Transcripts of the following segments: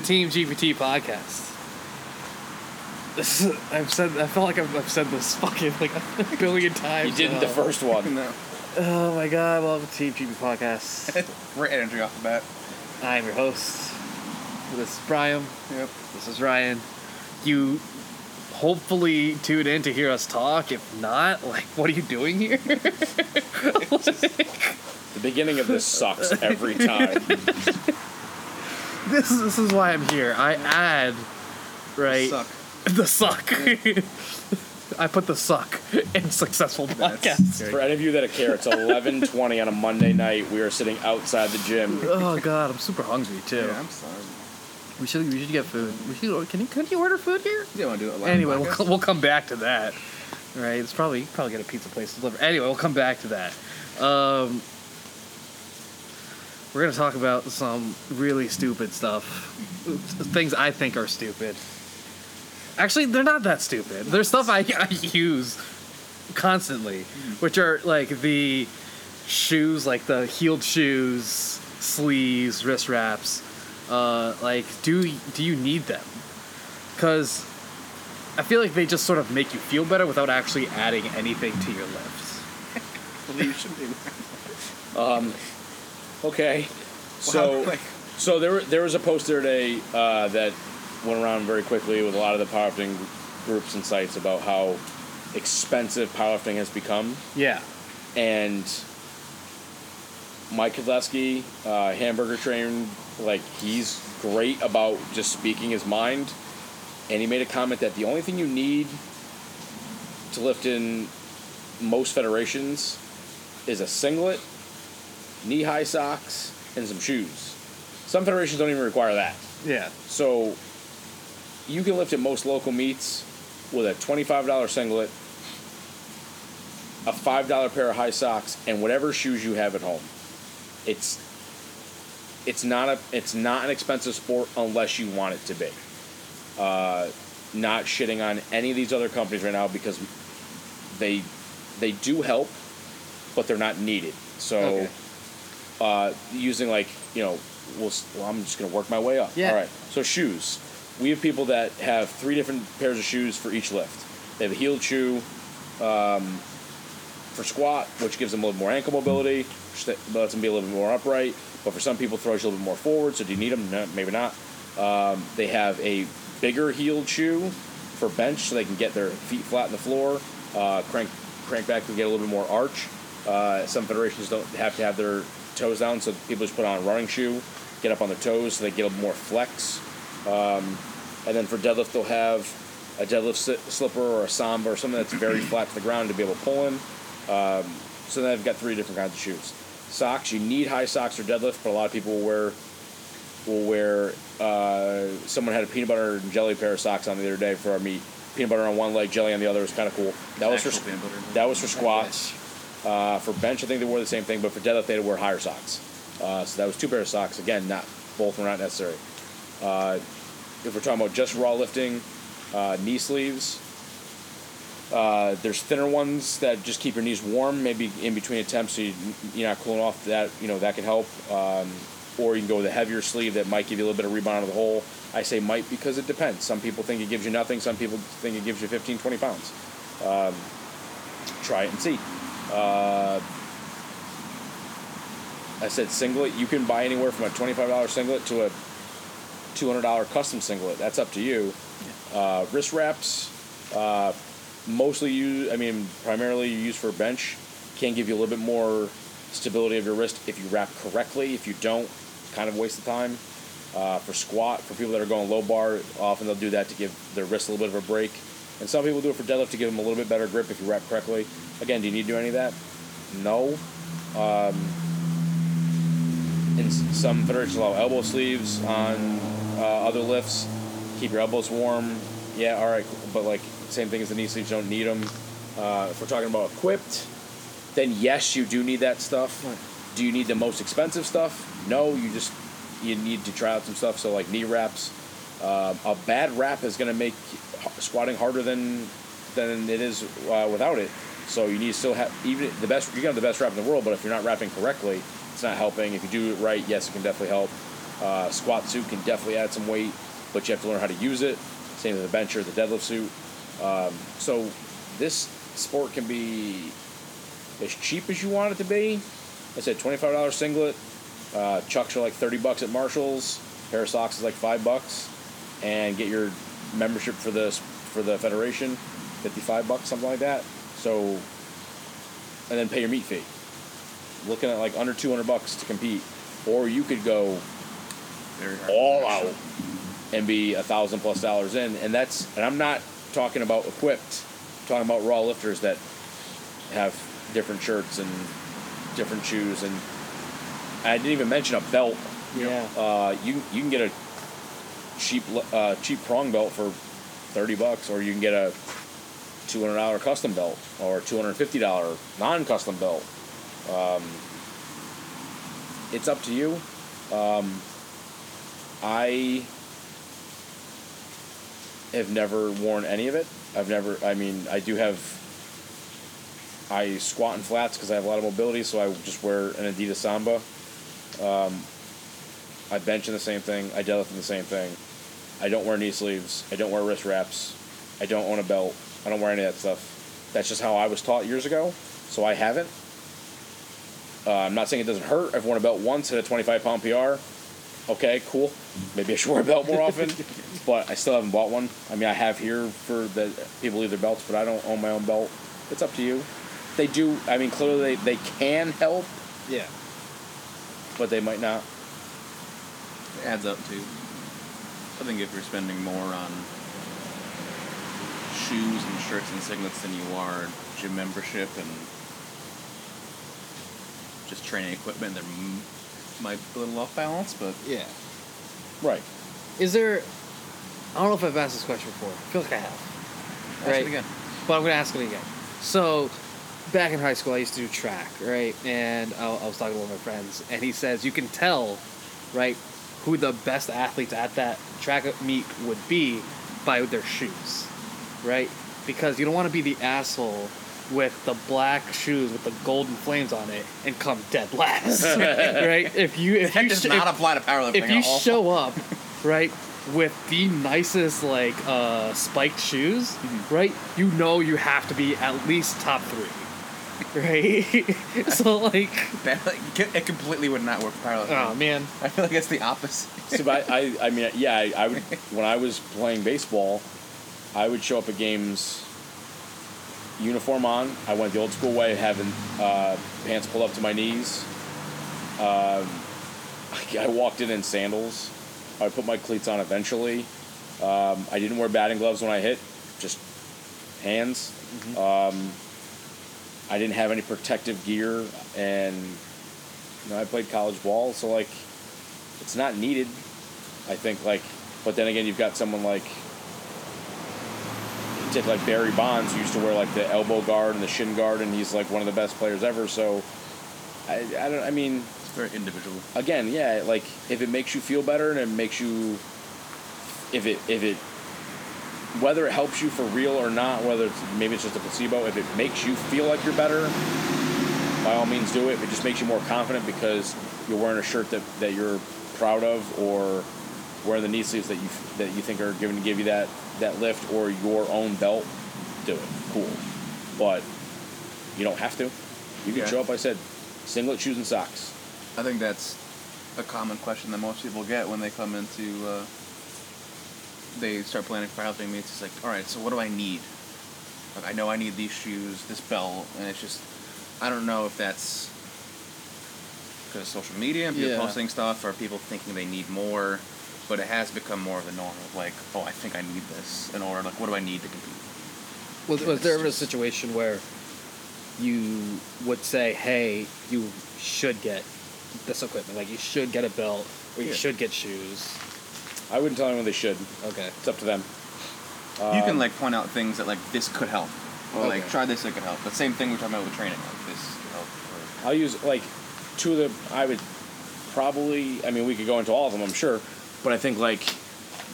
to the Team GPT podcast. This is, I've said I feel like I've, I've said this fucking like a billion times. You did now. the first one. No. Oh my god! Welcome to Team GPT podcast. Great energy off the bat. I'm your host. This is Brian. Yep. This is Ryan. You hopefully tune in to hear us talk. If not, like, what are you doing here? The beginning of this sucks every time. This is this is why I'm here. I add right Suck. the suck. I put the suck in successful podcast. For any of you that care, it's 11:20 on a Monday night. We are sitting outside the gym. Oh god, I'm super hungry too. Yeah, I'm sorry. We should we should get food. We should can you can you order food here? You want to do it live Anyway, we'll, co- we'll come back to that. Right? It's probably you can probably get a pizza place to deliver. Anyway, we'll come back to that. Um, we're gonna talk about some really stupid stuff, things I think are stupid. Actually, they're not that stupid. They're stuff I, I use constantly, which are like the shoes, like the heeled shoes, sleeves, wrist wraps. Uh, like, do do you need them? Because I feel like they just sort of make you feel better without actually adding anything to your you should be. Okay. So, like, so there there was a post the other day uh, that went around very quickly with a lot of the powerlifting groups and sites about how expensive powerlifting has become. Yeah. and Mike Kodleski, uh, hamburger train, like he's great about just speaking his mind. And he made a comment that the only thing you need to lift in most federations is a singlet, knee high socks, and some shoes. Some federations don't even require that. Yeah. So you can lift at most local meets with a $25 singlet, a $5 pair of high socks, and whatever shoes you have at home. It's it's not a it's not an expensive sport unless you want it to be. Uh, not shitting on any of these other companies right now because they they do help, but they're not needed. So Okay. Uh, using like you know, we'll, well, I'm just gonna work my way up. Yeah. All right. So shoes, we have people that have three different pairs of shoes for each lift. They have a heel shoe um, for squat, which gives them a little more ankle mobility, which lets them be a little bit more upright. But for some people, throws you a little bit more forward. So do you need them? No, maybe not. Um, they have a bigger heeled shoe for bench, so they can get their feet flat on the floor. Uh, crank crank back to get a little bit more arch. Uh, some federations don't have to have their toes down, so people just put on a running shoe, get up on their toes, so they get a little more flex. Um, and then for deadlift, they'll have a deadlift si- slipper or a samba or something that's very flat to the ground to be able to pull in. Um, so then I've got three different kinds of shoes. Socks, you need high socks for deadlift, but a lot of people will wear will wear. Uh, someone had a peanut butter and jelly pair of socks on the other day for our meet. Peanut butter on one leg, jelly on the other was kind of cool. That was for Actual peanut butter. that was for squats. Uh, for bench, I think they wore the same thing, but for deadlift, they wear higher socks. Uh, so that was two pairs of socks. Again, not both were not necessary. Uh, if we're talking about just raw lifting, uh, knee sleeves. Uh, there's thinner ones that just keep your knees warm, maybe in between attempts, so you, you're not cooling off. That you know that can help. Um, or you can go with a heavier sleeve that might give you a little bit of rebound out of the hole. I say might because it depends. Some people think it gives you nothing. Some people think it gives you 15, 20 pounds. Um, try it and see. Uh, I said singlet. You can buy anywhere from a twenty-five dollar singlet to a two hundred dollar custom singlet. That's up to you. Uh, wrist wraps, uh, mostly use. I mean, primarily used for bench. Can give you a little bit more stability of your wrist if you wrap correctly. If you don't, kind of waste of time. Uh, for squat, for people that are going low bar, often they'll do that to give their wrist a little bit of a break. And some people do it for deadlift to give them a little bit better grip if you wrap correctly. Again, do you need to do any of that? No. Um, in some federations allow elbow sleeves on uh, other lifts. Keep your elbows warm. Yeah, all right, but like same thing as the knee sleeves, don't need them. Uh, if we're talking about equipped, then yes, you do need that stuff. Do you need the most expensive stuff? No, you just you need to try out some stuff. So like knee wraps, um, a bad wrap is going to make squatting harder than than it is uh, without it. So you need to still have even the best. You can have the best wrap in the world, but if you're not wrapping correctly, it's not helping. If you do it right, yes, it can definitely help. Uh, squat suit can definitely add some weight, but you have to learn how to use it. Same with the bencher, the deadlift suit. Um, so this sport can be as cheap as you want it to be. I said twenty-five dollars singlet. Uh, chucks are like thirty bucks at Marshalls. Pair of socks is like five bucks, and get your membership for the for the federation, fifty-five bucks, something like that. So, and then pay your meet fee. Looking at like under two hundred bucks to compete, or you could go all out and be a thousand plus dollars in, and that's and I'm not talking about equipped. I'm talking about raw lifters that have different shirts and different shoes, and I didn't even mention a belt. Yeah. Uh, you you can get a cheap uh, cheap prong belt for thirty bucks, or you can get a two hundred dollar custom belt or two hundred fifty dollar non custom belt. Um, it's up to you. Um, I have never worn any of it. I've never. I mean, I do have. I squat in flats because I have a lot of mobility, so I just wear an Adidas Samba. Um, I bench in the same thing. I deadlift in the same thing. I don't wear knee sleeves. I don't wear wrist wraps. I don't own a belt. I don't wear any of that stuff. That's just how I was taught years ago, so I haven't. Uh, I'm not saying it doesn't hurt. I've worn a belt once at a 25 pound PR. Okay, cool. Maybe I should wear a belt more often, but I still haven't bought one. I mean, I have here for the people leave their belts, but I don't own my own belt. It's up to you. They do. I mean, clearly they, they can help, Yeah. but they might not. It adds up to. I think if you're spending more on shoes and shirts and singlets than you are gym membership and just training equipment, m- might be a little off balance, but Yeah. Right. Is there? I don't know if I've asked this question before. I feel like I have. ask Right. it again. But I'm gonna ask it again. So, back in high school, I used to do track, right? And I, I was talking to one of my friends, and he says you can tell, right, who the best athletes at that track meet would be by their shoes, right? Because you don't want to be the asshole with the black shoes with the golden flames on it and come dead last, right? If you if That you does sh- not if- apply to powerlifting if you at all. show up right with the nicest like uh spiked shoes Mm-hmm. right you know you have to be at least top three right so like That, like, it completely would not work for powerlifting. oh man I feel like it's the opposite. So, but I, I, I mean, yeah, I, I would. When I was playing baseball, I would show up at games, uniform on. I went the old school way, having uh, pants pulled up to my knees. Um, I, I walked in in sandals. I would put my cleats on eventually. Um, I didn't wear batting gloves when I hit, just hands. Um, I didn't have any protective gear, and you know, I played college ball, so like it's not needed. I think like, but then again, you've got someone like take like Barry Bonds, who used to wear like the elbow guard and the shin guard, and he's like one of the best players ever. So, I, I don't. I mean, It's very individual. again, yeah, like if it makes you feel better and it makes you, if it if it, whether it helps you for real or not, whether it's maybe it's just a placebo, if it makes you feel like you're better, by all means do it. If it just makes you more confident because you're wearing a shirt that, that you're proud of, or wearing the knee sleeves that you that you think are going to give you that that lift, or your own belt, do it. Cool, but you don't have to. You can Yeah. show up. I said, singlet, shoes, and socks. I think that's a common question that most people get when they come into. Uh, they start planning for powerlifting meets. It's like, all right, so what do I need? Like, I know I need these shoes, this belt, and it's just, I don't know if that's because of social media and people Yeah. posting stuff, or people thinking they need more. But it has become more of the norm of like, oh, I think I need this in order. Like, what do I need to compete? was, was there ever a situation where you would say hey you should get this equipment like you should get a belt or you Yeah. should get shoes I wouldn't tell anyone they should. okay It's up to them. you can Um, like point out things that like this could help, or like try this, it could help. But same thing we're talking about with training, like this could help. Or, I'll use like two of the. I would probably. I mean, we could go into all of them. I'm sure, but I think like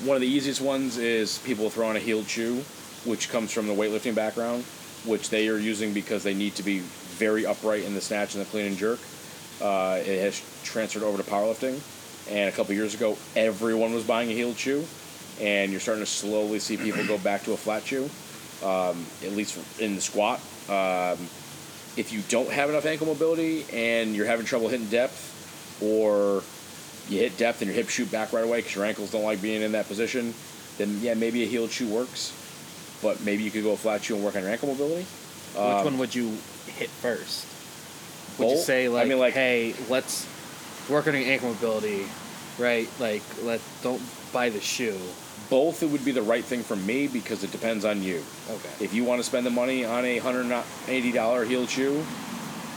one of the easiest ones is people throw on a heeled shoe, which comes from the weightlifting background, which they are using because they need to be very upright in the snatch and the clean and jerk. Uh, it has transferred over to powerlifting. and a couple years ago, everyone was buying a heeled shoe, and you're starting to slowly see people go back to a flat shoe, um, at least in the squat. Um, if you don't have enough ankle mobility and you're having trouble hitting depth, or you hit depth and your hips shoot back right away because your ankles don't like being in that position, then yeah, maybe a heel shoe works. But maybe you could go a flat shoe and work on your ankle mobility. Which um, one would you hit first? Would you Both? say I like, mean, like- hey, let's work on your ankle mobility, right? Like, let don't buy the shoe. Both it would be the right thing for me because it depends on you. Okay. If you want to spend the money on a hundred eighty dollar heel shoe,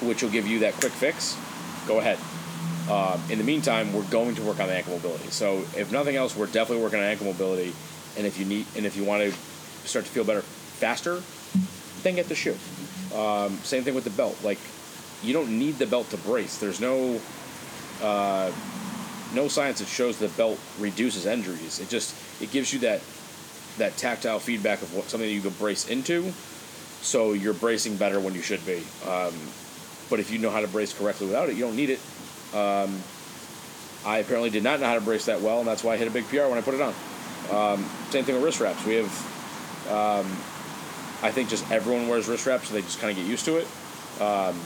which will give you that quick fix, go ahead. Um, in the meantime, we're going to work on the ankle mobility. So if nothing else, we're definitely working on ankle mobility. And if you need, and if you want to start to feel better faster, then get the shoe. Um, same thing with the belt. Like you don't need the belt to brace. There's no uh, no science that shows the belt reduces injuries. It just it gives you that that tactile feedback of what something that you can brace into, so you're bracing better when you should be. Um, but if you know how to brace correctly without it, you don't need it. Um, I apparently did not know how to brace that well, and that's why I hit a big PR when I put it on. Um, same thing with wrist wraps. We have, um, I think, just everyone wears wrist wraps, so they just kind of get used to it. Um,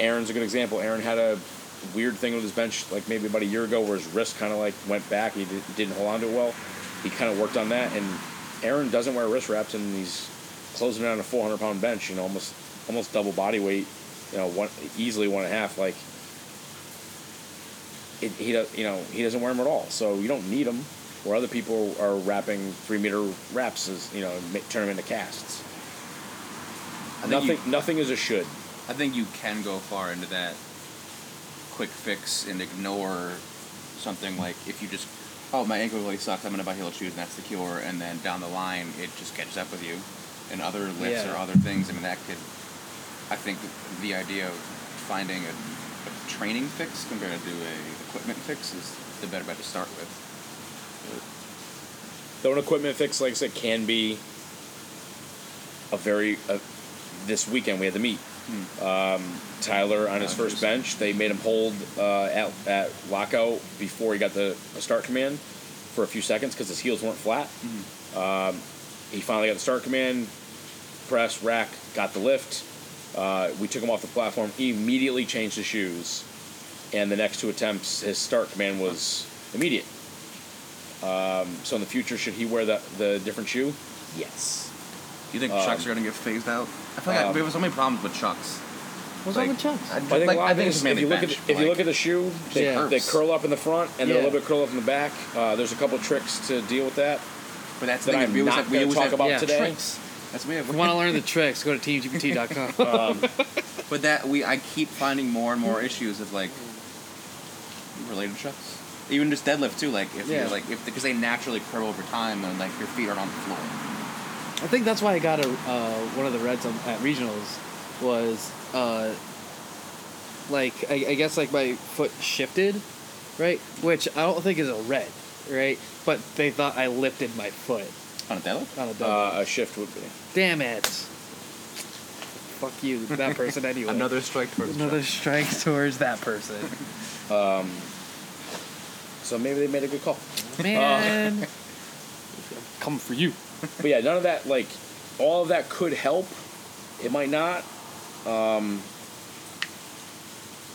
Aaron's a good example. Aaron had a weird thing with his bench, like maybe about a year ago, where his wrist kind of like went back. He did, didn't hold on to it well. He kind of worked on that, and Aaron doesn't wear wrist wraps, and he's closing in on a 400 pound bench. You know, almost almost double body weight. You know, one easily one and a half. Like it, he does. You know, he doesn't wear them at all. So you don't need them. Where other people are wrapping three meter wraps, is you know, turn them into casts. I think Nothing, you- nothing is a should. I think you can go far into that quick fix and ignore something like if you just, oh, my ankle really sucks, I'm going to buy heel shoes, and that's the cure, and then down the line, it just catches up with you. And other lifts Yeah. or other things, I mean, that could, I think the idea of finding a training fix compared to a equipment fix is the better bet to start with. Though an equipment fix, like I said, can be a very. Uh, this weekend we had the meet. Um, Tyler on his first bench, they made him hold uh, at, at lockout before he got the, start command for a few seconds because his heels weren't flat. Um, he finally got the start command, press, rack, got the lift. Uh, we took him off the platform, he immediately changed his shoes, and the next two attempts, his start command was immediate. Um, so in the future, should he wear the, the different shoe? Yes. Do you think Um, chucks are going to get phased out? I feel like um, we have so many problems with chucks. What's Like, wrong with chucks? I, I think, like, a lot I of think it if you look bench, at but, if you look at the shoe, they, Yeah. they curl up in the front and then a little bit curl up in the back. Uh, there's a couple tricks to deal with that. But that's that the thing. I'm we always not have, we always talk have about Yeah. today. tricks. That's we have. If you want to learn the tricks, go to teamgpt.com. Um, But that we, I keep finding more and more issues of like related chucks. Even just deadlift too. Like if Yeah. you're like if because they naturally curl over time and like your feet are on the floor. I think that's why I got a uh, one of the reds on, at regionals was uh, like I, I guess like my foot shifted, right? Which I don't think is a red, right? But they thought I lifted my foot On a deadlift? on a double. uh, a shift would be. Damn it! Fuck you, that person anyway. Another strike towards another strike towards that person. Um, So maybe they made a good call. Man, come for you. But yeah, none of that like all of that could help. It might not. Um,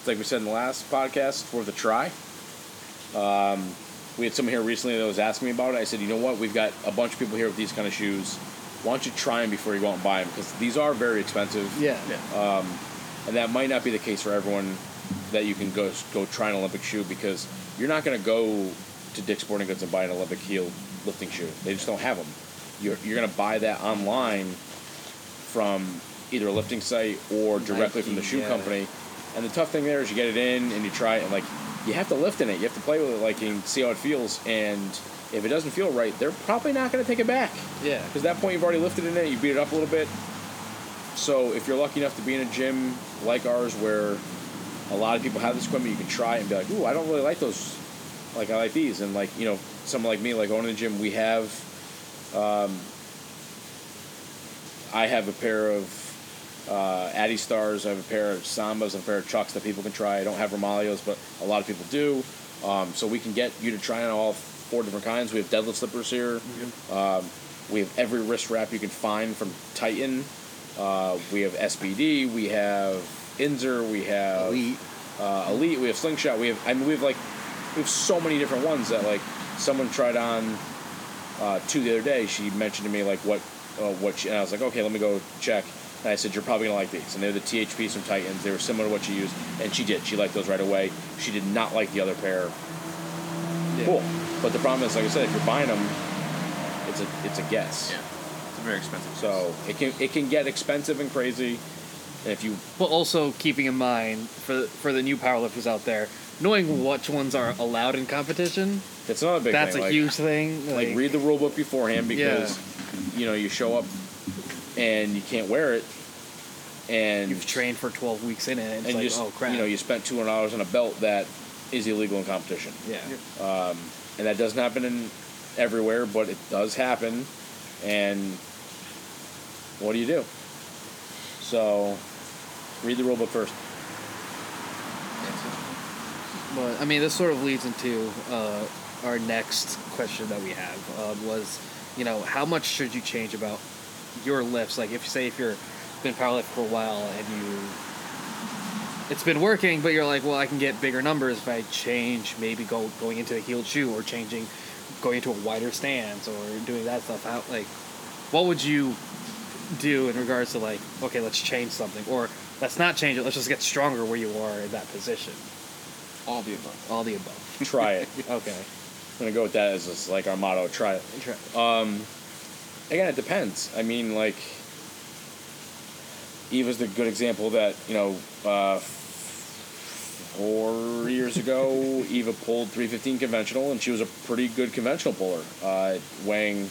like we said in the last podcast, it's worth a try. Um, we had someone here recently that was asking me about it. I said, you know what? We've got a bunch of people here with these kind of shoes. Why don't you try them before you go out and buy them? Because these are very expensive. Yeah. Yeah. Um, and that might not be the case for everyone that you can go go try an Olympic shoe because you're not going to go to Dick's Sporting Goods and buy an Olympic heel lifting shoe. They just don't have them. You're, you're going to buy that online from either a lifting site or directly from the shoe yeah. company. And the tough thing there is you get it in and you try it and like you have to lift in it. You have to play with it like and see how it feels. And if it doesn't feel right, they're probably not going to take it back. Yeah. Because at that point you've already lifted in it, you beat it up a little bit. So if you're lucky enough to be in a gym like ours where a lot of people have this equipment, you can try and be like, ooh, I don't really like those. Like I like these, and like you know, someone like me, like owning a gym, we have. Um, I have a pair of uh, Adistars. I have a pair of Sambas, a pair of Chucks that people can try. I don't have Romaleos, but a lot of people do. Um, so we can get you to try on all four different kinds. We have deadlift slippers here. Um, we have every wrist wrap you can find from Titan. Uh, we have SBD. We have Inzer. We have Elite. uh, Elite. We have Slingshot. We have. I mean, we have like we have so many different ones that like someone tried on uh, two the other day. She mentioned to me like what uh, what she, and I was like, okay, let me go check. And I said, you're probably gonna like these. And they're the THPs from Titans. They were similar to what she used, and she did. She liked those right away. She did not like the other pair. Yeah. Cool. But the problem is, like I said, if you're buying them, it's a it's a guess. Yeah. It's very expensive. So it can it can get expensive and crazy. And if you But also keeping in mind for for the new powerlifters out there, knowing which ones are allowed in competition, that's another big thing. that's thing. a like, huge thing. like read the rule book beforehand because Yeah. you know you show up and you can't wear it and You've trained for 12 weeks in it, and it's and like, you just oh crap. you know you spent two hundred dollars on a belt that is illegal in competition, yeah. and that doesn't happen in everywhere, but it does happen. And what do you do? So read the rule book first. But I mean, this sort of leads into uh, our next question that we have um, was, you know, how much should you change about your lifts? Like, if you say if you're been powerlifting for a while and you, it's been working, but you're like, well, I can get bigger numbers if I change, maybe go going into a heeled shoe or changing, going into a wider stance or doing that stuff. out like, what would you do in regards to like, okay, let's change something, or let's not change it. Let's just get stronger where you are in that position. All the above. All the above. Try it. Okay. I'm gonna go with that as just like our motto. Try it. Try- um, again, it depends. I mean, like, Eva's the good example that, you know, uh, four years ago, Eva pulled 315 conventional, and she was a pretty good conventional puller, uh, weighing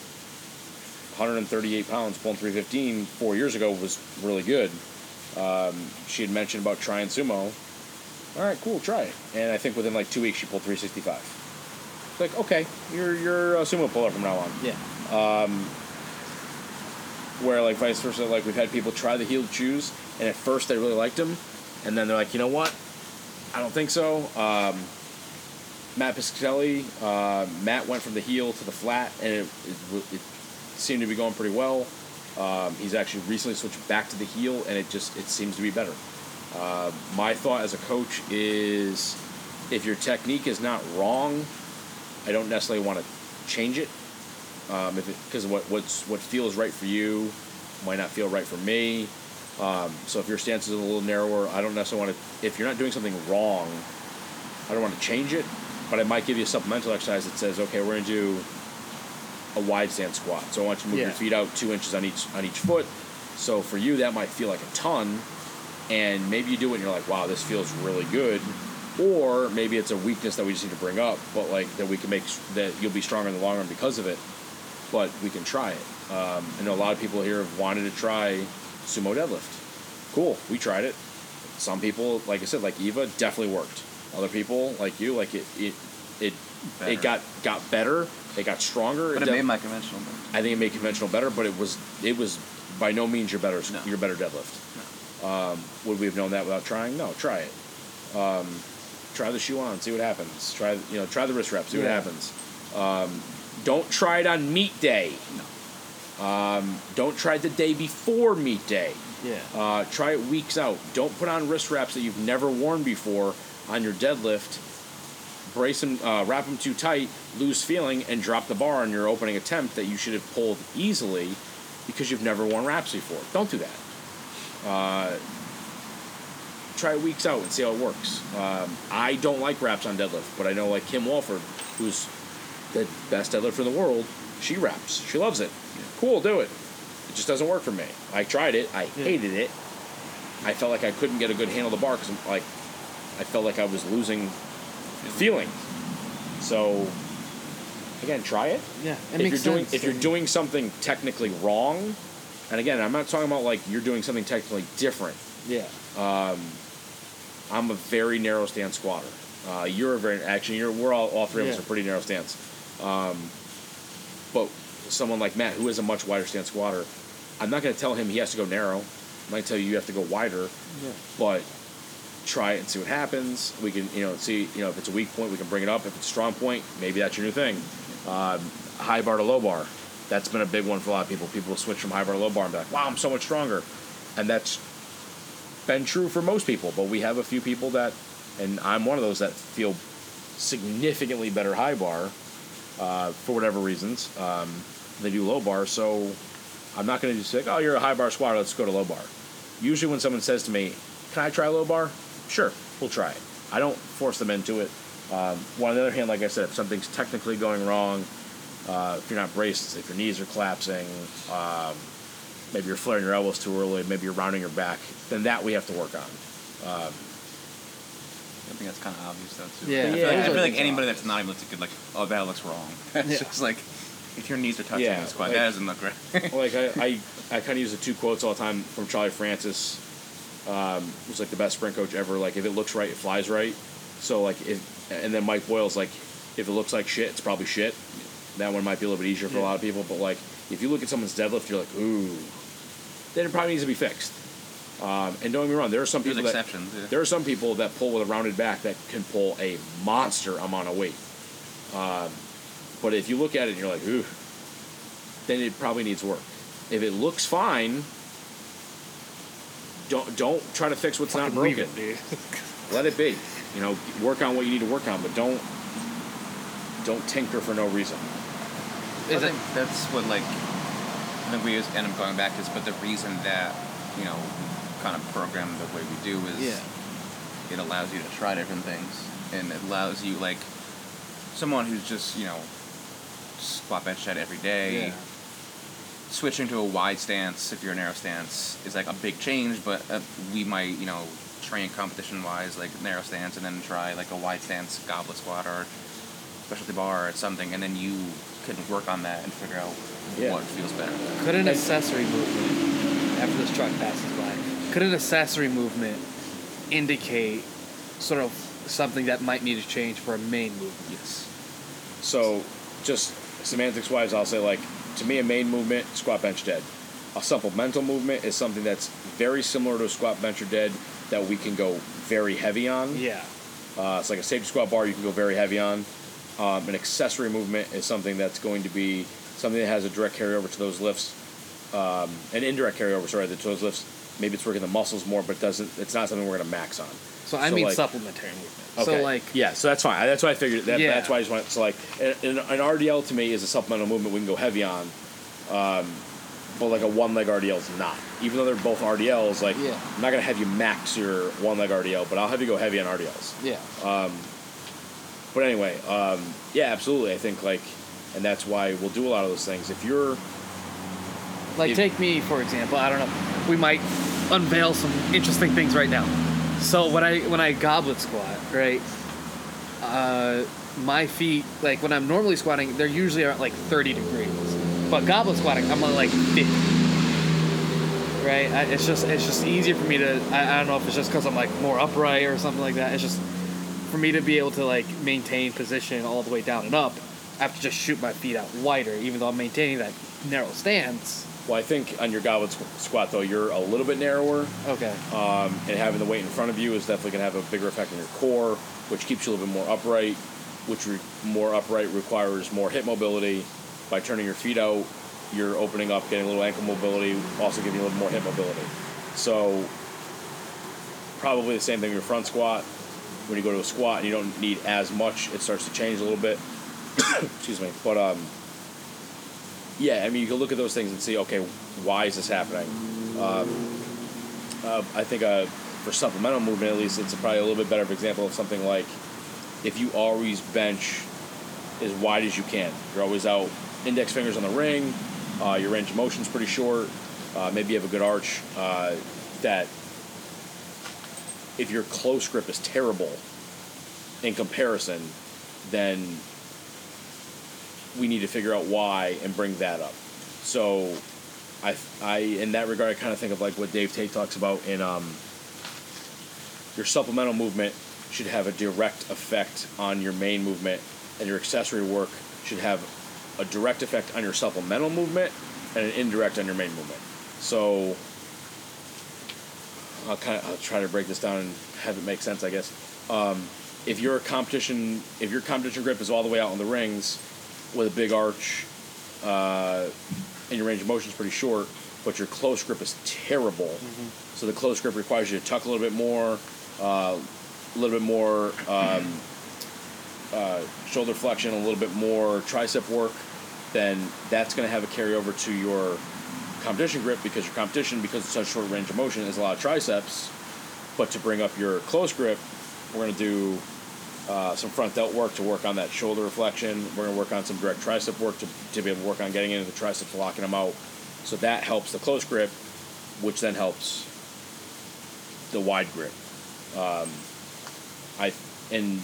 138 pounds, pulling 315 four years ago was really good. Um, she had mentioned about trying sumo. All right, cool, try it. And I think within like two weeks, she pulled 365. It's like, okay, you're you're a sumo puller from now on Yeah. Where like vice versa like we've had people try the heeled shoes and at first they really liked them and then they're like you know what? I don't think so. Um, matt piscatelli uh, matt went from the heel to the flat and it, it, it seemed to be going pretty well. Um, he's actually recently switched back to the heel and it just it seems to be better. Uh, my thought as a coach is if your technique is not wrong i don't necessarily want to change it um, if it because what what's what feels right for you might not feel right for me. Um, so if your stance is a little narrower, I don't necessarily want to. If you're not doing something wrong, I don't want to change it. But I might give you a supplemental exercise that says, okay, we're going to do a wide stance squat. So I want you to move your feet out two inches on each on each foot. So for you, that might feel like a ton, and maybe you do it and you're like, wow, this feels really good. Or maybe it's a weakness that we just need to bring up, but like that we can make that you'll be stronger in the long run because of it but we can try it. Um, I know a lot of people here have wanted to try sumo deadlift. Cool, we tried it. Some people, like I said, like Eva, definitely worked. Other people, like you, like it, it, it, Better. it got got better. It got stronger. But it def- made my conventional move. I think it made conventional better, but it was it was by no means your better No. your better deadlift. Um, would we have known that without trying? No, try it. Um, try the shoe on, see what happens. Try you know try the wrist wrap, see what happens. Um, don't try it on meat day. Um, don't try it the day before meat day. Yeah. Uh, try it weeks out. Don't put on wrist wraps that you've never worn before on your deadlift. Brace them, uh, wrap them too tight, lose feeling, and drop the bar on your opening attempt that you should have pulled easily because you've never worn wraps before. Don't do that. Uh, try it weeks out and see how it works. Um, I don't like wraps on deadlift, but I know like Kim Walford, who's the best deadlifter in the world, she wraps. She loves it. Cool, do it. It just doesn't work for me. I tried it. I hated it. I felt like I couldn't get a good handle of the bar because like I felt like I was losing feeling. So again, try it. Yeah. It if you're doing sense. if you're doing something technically wrong, and again, I'm not talking about like you're doing something technically different. Yeah. I'm a very narrow stance squatter. Uh, you're a very actually you're we're all all three of us are pretty narrow stance. Um, but someone like Matt, who is a much wider stance squatter, I'm not going to tell him he has to go narrow. I might tell you you have to go wider. Yeah. But try it and see what happens. We can, you know, see, you know, if it's a weak point, we can bring it up. If it's a strong point, maybe that's your new thing. Um, high bar to low bar, that's been a big one for a lot of people. People switch from high bar to low bar and be like, wow, I'm so much stronger. And that's been true for most people, but we have a few people that, and I'm one of those that feel significantly better high bar uh, for whatever reasons. Um, they do low bar, so I'm not going to just say, oh, you're a high bar squatter, let's go to low bar. Usually, when someone says to me, can I try low bar? Sure, we'll try it. I don't force them into it. Um, well, on the other hand, like I said, if something's technically going wrong, uh, if you're not braced, if your knees are collapsing, um, maybe you're flaring your elbows too early, maybe you're rounding your back, then that we have to work on. Um, I think that's kind of obvious though too. Yeah. I feel Yeah. like, I feel like anybody obvious. that's not even looks good, like, oh, that looks wrong. it's Yeah. just like if your knees are touching Yeah, the squat, like- that doesn't look right. like I, I, I kind of use the two quotes all the time from Charlie Francis, um, who's like the best sprint coach ever. Like if it looks right, it flies right. So like if, and then Mike Boyle's like, if it looks like shit, it's probably shit. That one might be a little bit easier for a lot of people, but like if you look at someone's deadlift, you're like, ooh, then it probably needs to be fixed. Um, and don't get me wrong, there are some There's people that exceptions. yeah. there are some people that pull with a rounded back that can pull a monster amount of weight. Um, but if you look at it and you're like, ooh, then it probably needs work. If it looks fine, don't don't try to fix what's not Fucking leave broken. it, dude. Let it be. You know, work on what you need to work on, but don't don't tinker for no reason. I Is it- think that's what like I think we just end up going back to this, but the reason that you know we kind of program the way we do is Yeah. it allows you to try different things, and it allows you like someone who's just you know squat bench shed every day. Yeah. Switching to a wide stance, if you're a narrow stance, is like a big change. But uh, we might, you know, train competition wise, like narrow stance, and then try like a wide stance goblet squat or specialty bar or something, and then you can work on that and figure out Yeah. what feels better. Could an accessory movement, after this truck passes by, could an accessory movement indicate sort of something that might need to change for a main movement? Yes. So, just semantics wise, I'll say like to me, a main movement, squat bench dead. A supplemental movement is something that's very similar to a squat bench or dead that we can go very heavy on. Yeah. Uh, it's like a safety squat bar you can go very heavy on. Um, an accessory movement is something that's going to be something that has a direct carryover to those lifts, um, an indirect carryover, sorry, to those lifts. Maybe it's working the muscles more, but it doesn't. It's not something we're going to max on. So I So, mean like- supplementary movement. Okay. So like yeah, so that's fine. That's why I figured that. Yeah. That's why I just went. So like, an, an RDL to me is a supplemental movement we can go heavy on, um, but like a one leg RDL is not. Even though they're both RDLs, like Yeah. I'm not gonna have you max your one leg RDL, but I'll have you go heavy on RDLs. yeah. But anyway, um, yeah, absolutely. I think like, and that's why we'll do a lot of those things. If you're Like If- take me for example. I don't know. We might unveil some interesting things right now. So when I when I goblet squat, right? Uh, my feet like when I'm normally squatting, they're usually at like 30 degrees. But goblet squatting, I'm at like 50. Right? I, it's just it's just easier for me to. I, I don't know if it's just because I'm like more upright or something like that. It's just for me to be able to like maintain position all the way down and up. I have to just shoot my feet out wider, even though I'm maintaining that narrow stance. Well, I think on your goblet squat though, you're a little bit narrower. Okay. um, and having the weight in front of you is definitely going to have a bigger effect on your core, which keeps you a little bit more upright. Which re- more upright requires more hip mobility. By turning your feet out, you're opening up, getting a little ankle mobility, also giving you a little more hip mobility. So probably the same thing with your front squat. When you go to a squat and you don't need as much, it starts to change a little bit. Excuse me, but um, yeah, I mean you can look at those things and see, okay, why is this happening? Um, uh, I think uh, for supplemental movement, at least, it's probably a little bit better of example of something like if you always bench as wide as you can. You're always out, index fingers on the ring. Uh, your range of motion's pretty short. Uh, maybe you have a good arch. Uh, that if your close grip is terrible in comparison, then we need to figure out why and bring that up. So, I, I in that regard, I kind of think of like what Dave Tate talks about in um, your supplemental movement should have a direct effect on your main movement, and your accessory work should have a direct effect on your supplemental movement and an indirect on your main movement. So, I'll kind of I'll try to break this down and have it make sense. I guess. Um, if your competition, if your competition grip is all the way out on the rings, with a big arch, uh, and your range of motion is pretty short, but your close grip is terrible. So the close grip requires you to tuck a little bit more, uh, a little bit more um, uh, shoulder flexion, a little bit more tricep work. Then that's going to have a carryover to your competition grip because your competition, because it's such a short range of motion, is a lot of triceps. But to bring up your close grip, we're going to do uh, some front delt work to work on that shoulder reflection. We're going to work on some direct tricep work to, to be able to work on getting into the triceps, locking them out. So that helps the close grip, which then helps the wide grip. Um, I and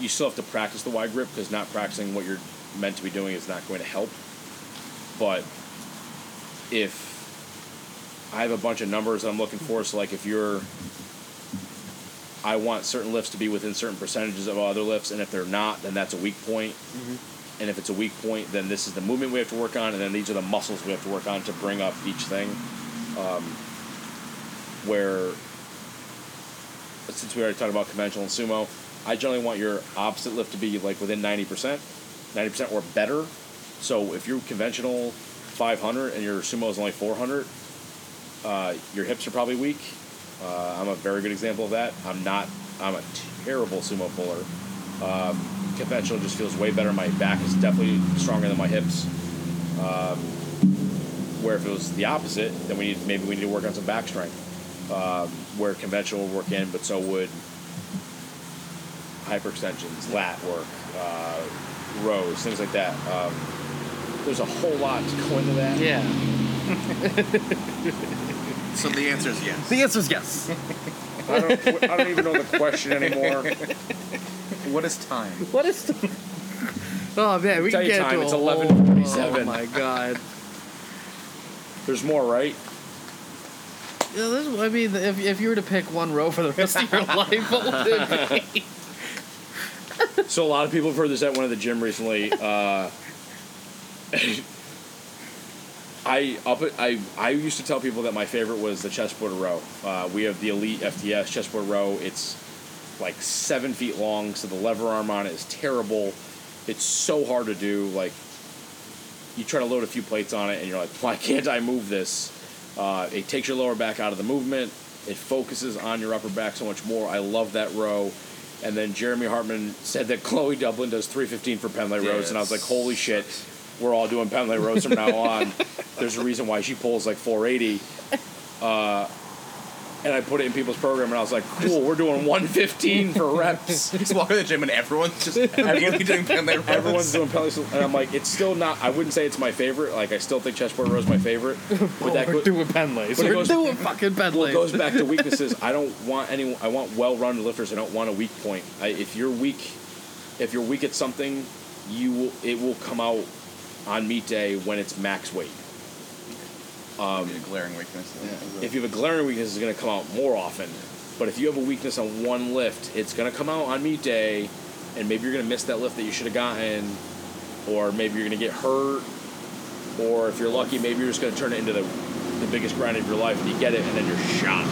you still have to practice the wide grip because not practicing what you're meant to be doing is not going to help. But if I have a bunch of numbers that I'm looking for, so like if you're I want certain lifts to be within certain percentages of other lifts, and if they're not, then that's a weak point. And if it's a weak point, then this is the movement we have to work on, and then these are the muscles we have to work on to bring up each thing. Um, where, since we already talked about conventional and sumo, I generally want your opposite lift to be like within 90%, 90% or better. So if you're conventional 500 and your sumo is only 400, uh, your hips are probably weak. Uh, I'm a very good example of that. I'm not. I'm a terrible sumo puller. Um, conventional just feels way better. My back is definitely stronger than my hips. Um, where if it was the opposite, then we need maybe we need to work on some back strength. Um, where conventional would work in, but so would hyperextensions, lat work, uh, rows, things like that. Um, there's a whole lot to go into that. Yeah. So the answer is yes. The answer is yes. I don't, I don't even know the question anymore. What is time? what is? The... Oh man, we Tell can you get time, into it's a whole- 11:47. Oh my god. There's more, right? Yeah, this, I mean, if, if you were to pick one row for the rest of your life, what would it be? So a lot of people have heard this at one of the gym recently. Uh, I up it, I I used to tell people that my favorite was the chessboard row. Uh, we have the elite FTS chessboard row. It's like seven feet long, so the lever arm on it is terrible. It's so hard to do. Like you try to load a few plates on it, and you're like, why can't I move this? Uh, it takes your lower back out of the movement. It focuses on your upper back so much more. I love that row. And then Jeremy Hartman said that Chloe Dublin does 315 for Pendlay rows, and I was like, holy shit, we're all doing Pendlay rows from now on. There's a reason why she pulls like 480. Uh, and I put it in people's program, and I was like, cool, we're doing 115 for reps. Just walk to the gym and everyone's just immediately doing Pendlay rows. Everyone's doing Pendlay, and I'm like, it's still not. I wouldn't say it's my favorite. Like, I still think chessboard row is my favorite. But that we're go- doing it We're goes- doing fucking well, it goes back to weaknesses. I don't want any. I want well-run lifters. I don't want a weak point. I, if you're weak, if you're weak at something, you will. It will come out on meet day when it's max weight. Um, a glaring weakness. If you have a glaring weakness, it's going to come out more often. But if you have a weakness on one lift, it's going to come out on meet day, and maybe you're going to miss that lift that you should have gotten, or maybe you're going to get hurt, or if you're lucky, maybe you're just going to turn it into the, the biggest grind of your life, and you get it, and then you're shot.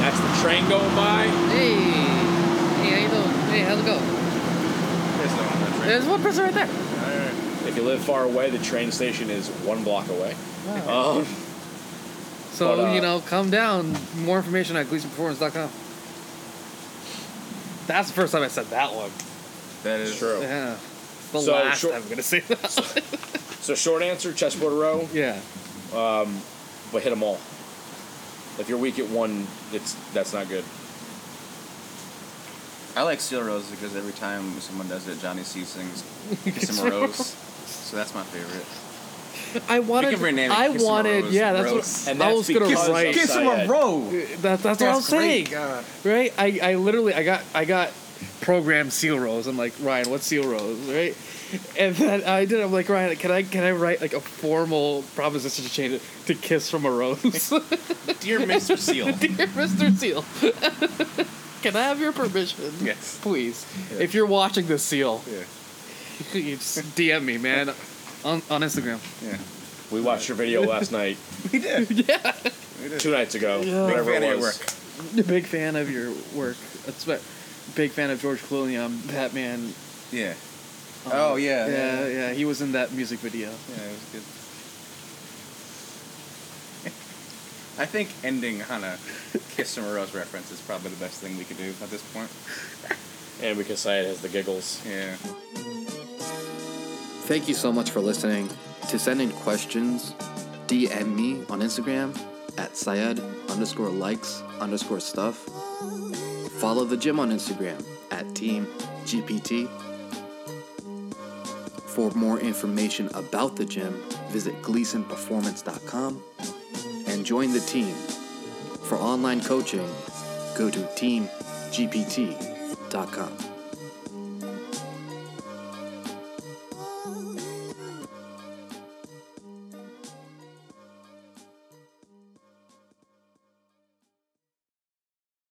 That's the train going by. Hey, hey, how you doing? Hey, how's it going? There's no one that's right. There's one person right there. Alright. If you live far away, the train station is one block away. Um, So But, uh, you know, come down. More information at GleasonPerformance.com. That's the first time I said that one. That is true. Yeah. The So, last short- I'm gonna say that. So short answer, chessboard row, yeah. but hit them all. If you're weak at one, it's that's not good. I like seal rows because every time someone does it, Johnny C sings Kiss 'em Rose. So that's my favorite. I wanted. can rename it I Kiss 'em wanted. Rose, yeah, that's Rose. what And I that's was gonna because of write. Kiss 'em a row. That, that's what I was saying. God. right? I, I literally I got I got programmed seal rows. I'm like Ryan, what's seal rows, right? And then I did. I'm like Ryan, can I can I write like a formal proposition to change it to kiss from a rose, Dear Mr. Seal. dear Mr. Seal? can I have your permission? Yes. please. If you're watching this seal, Yeah. you just DM me, man, on on Instagram. Yeah. We watched your video last night, We did. Yeah. We did. two nights ago, Yeah. Big whatever fan of it your was. work. a big fan of your work. That's what. Big fan of George Clooney on Batman. Yeah. Um, Oh, yeah, yeah, yeah. yeah, He was in that music video. Yeah, it was good. I think ending on a Kiss from a Rose reference is probably the best thing we could do at this point. And because Syed has the giggles. Yeah. Thank you so much for listening. To send in questions, DM me on Instagram at Syed underscore likes underscore stuff. Follow the gym on Instagram at Team GPT. For more information about the gym, visit gleasonperformance.com and join the team. For online coaching, go to teamgpt.com.